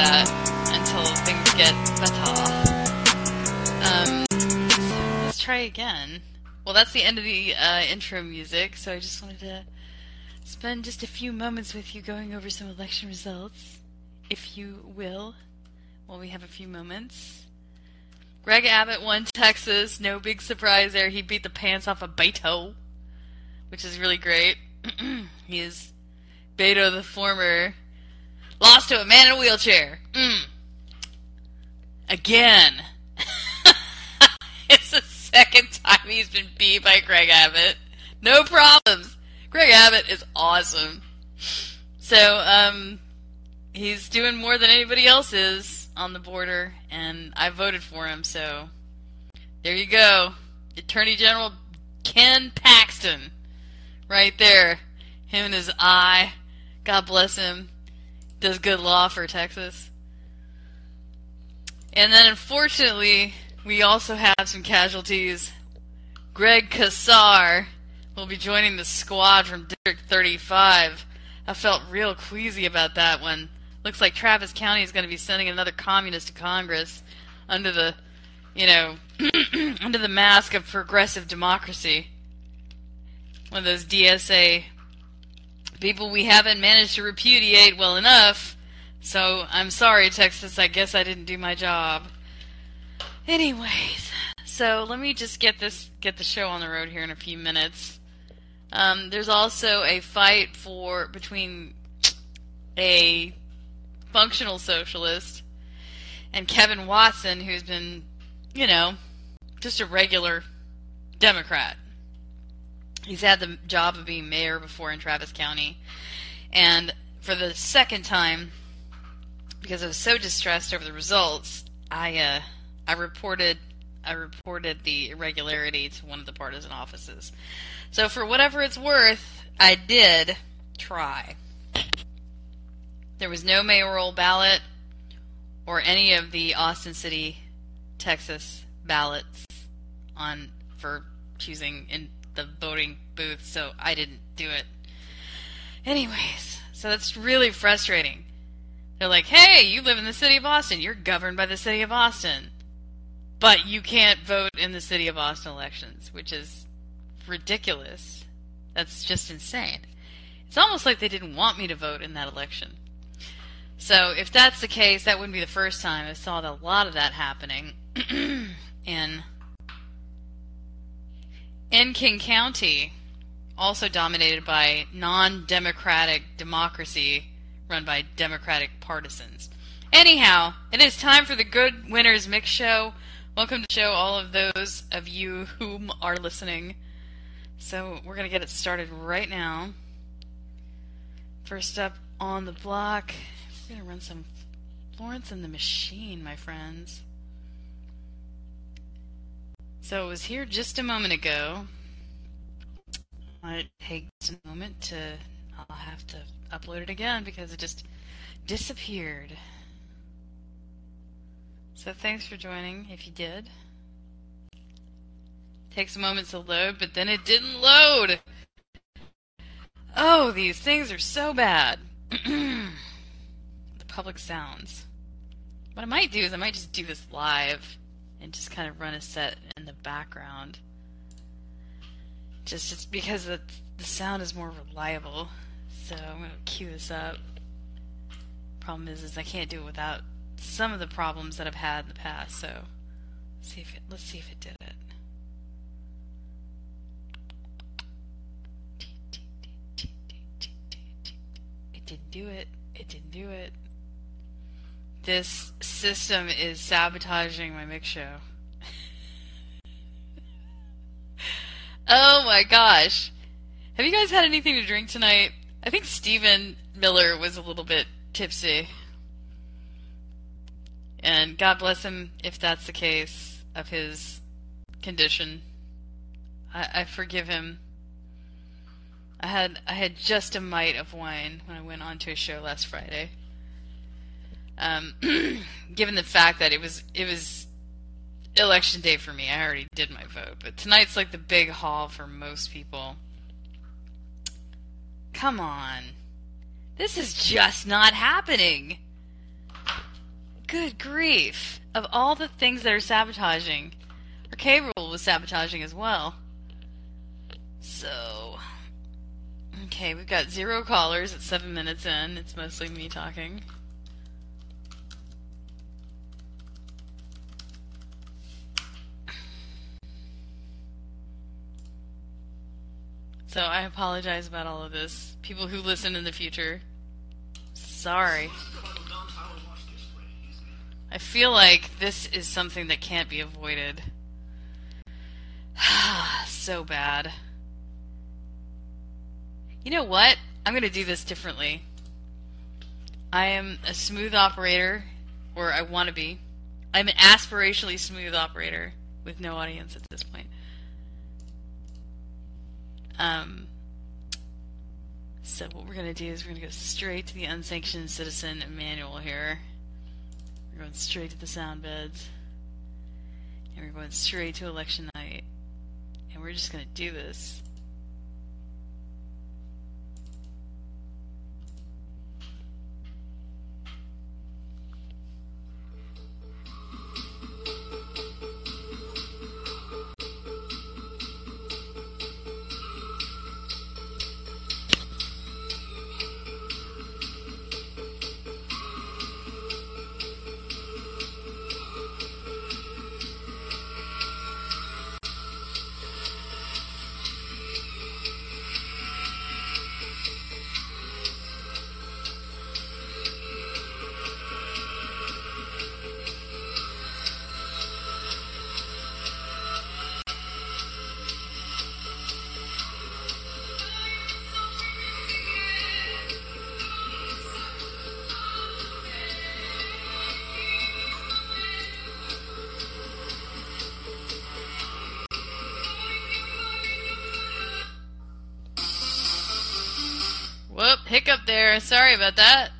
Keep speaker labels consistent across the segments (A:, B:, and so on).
A: that until things get better. Um, so let's try again. Well, that's the end of the uh, intro music, so I just wanted to spend just a few moments with you going over some election results, if you will, while we have a few moments. Greg Abbott won Texas. No big surprise there. He beat the pants off of Beto, which is really great. he is Beto the former. Lost to a man in a wheelchair. Mm. Again. it's the second time he's been beat by Greg Abbott. No problems. Greg Abbott is awesome. So, um, he's doing more than anybody else is on the border, and I voted for him, so there you go. Attorney General Ken Paxton. Right there. Him and his eye. God bless him. Does good law for Texas. And then unfortunately, we also have some casualties. Greg Casar will be joining the squad from District 35. I felt real queasy about that one. Looks like Travis County is going to be sending another communist to Congress under the, you know, under the mask of progressive democracy. One of those DSA people we haven't managed to repudiate well enough. So I'm sorry, Texas. I guess I didn't do my job. Anyways, so let me just get this get the show on the road here in a few minutes. Um, there's also a fight for between a functional socialist and Kevin Watson, who's been, you know, just a regular Democrat. He's had the job of being mayor before in Travis County, and for the second time, because I was so distressed over the results, I uh, I reported I reported the irregularity to one of the partisan offices. So for whatever it's worth, I did try. There was no mayoral ballot or any of the Austin City, Texas ballots on for choosing in the voting booth, so I didn't do it. Anyways, so that's really frustrating. They're like, hey, you live in the city of Austin. You're governed by the city of Austin. But you can't vote in the city of Austin elections, which is ridiculous. That's just insane. It's almost like they didn't want me to vote in that election. So if that's the case, that wouldn't be the first time. I saw a lot of that happening in in King County, also dominated by non-democratic democracy run by democratic partisans. Anyhow, it is time for the Good Winners Mix Show. Welcome to show all of those of you whom are listening. So we're gonna get it started right now. First up on the block, we're gonna run some Florence and the Machine, my friends. So it was here just a moment ago. It takes a moment to. I'll have to upload it again because it just disappeared. So thanks for joining if you did. Takes a moment to load, but then it didn't load. Oh, these things are so bad. the public sounds. What I might do is I might just do this live and just kind of run a set in the background. Just, just because the, the sound is more reliable. So I'm going to cue this up. Problem is, is I can't do it without some of the problems that I've had in the past. So See if it. Let's see if it did it. It didn't do it. It didn't do it. This system is sabotaging my mix show. oh my gosh. Have you guys had anything to drink tonight? I think Stephen Miller was a little bit tipsy. And God bless him if that's the case of his condition. I, I forgive him. I had I had just a mite of wine when I went on to a show last Friday. Um, given the fact that it was it was election day for me, I already did my vote, but tonight's like the big haul for most people. Come on, this is just not happening. Good grief! Of all the things that are sabotaging, our cable was sabotaging as well. So, okay, we've got zero callers at seven minutes in. It's mostly me talking. So I apologize about all of this. People who listen in the future, sorry. I feel like this is something that can't be avoided. so bad. You know what? I'm going to do this differently. I am a smooth operator, or I want to be. I'm an aspirationally smooth operator with no audience at this point. Um, so what we're going to do is we're going to go straight to the unsanctioned citizen manual here. We're going straight to the sound beds. And we're going straight to election night. And we're just going to do this. There. Sorry about that.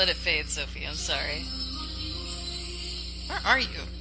B: Let
C: it
D: fade, Sophie. I'm sorry. Where are you?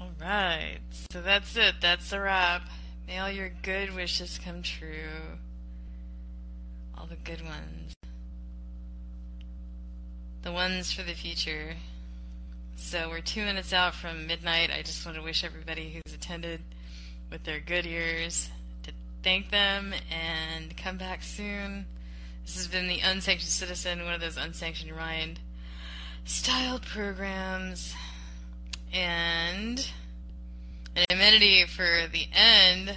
B: All
A: right. So that's it. That's the wrap. May all your good wishes come true. All the good ones. The ones for the future. So we're two minutes out from midnight. I just want to wish everybody who's attended with their good ears to thank them and come back soon. This has been the Unsanctioned Citizen, one of those unsanctioned rind styled programs. And an amenity for the end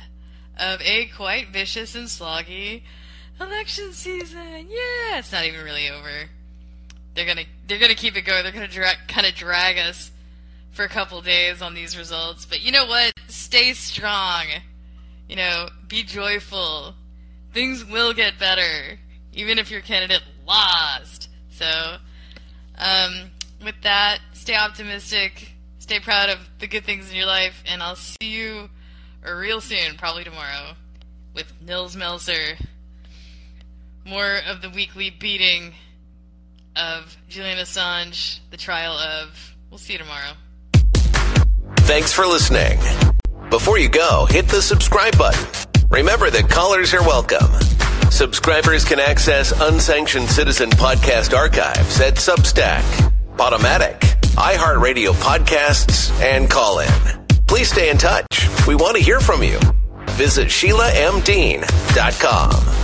A: of a quite vicious and sloggy election season. Yeah, it's not even really over. They're gonna they're gonna keep it going. They're gonna dra- kind of drag us for a couple days on these results. But you know what? Stay strong. You know, be joyful. Things will get better, even if your candidate lost. So, um, with that, stay optimistic. Stay proud of the good things in your life, and I'll see you real soon, probably tomorrow, with Nils Melzer. More of the weekly beating of Julian Assange, the trial of. We'll see you tomorrow.
E: Thanks for listening. Before you go, hit the subscribe button. Remember that callers are welcome. Subscribers can access unsanctioned citizen podcast archives at Substack, Podomatic, iHeartRadio podcasts, and Callin. Please stay in touch. We want to hear from you. Visit SheilaMDean.com.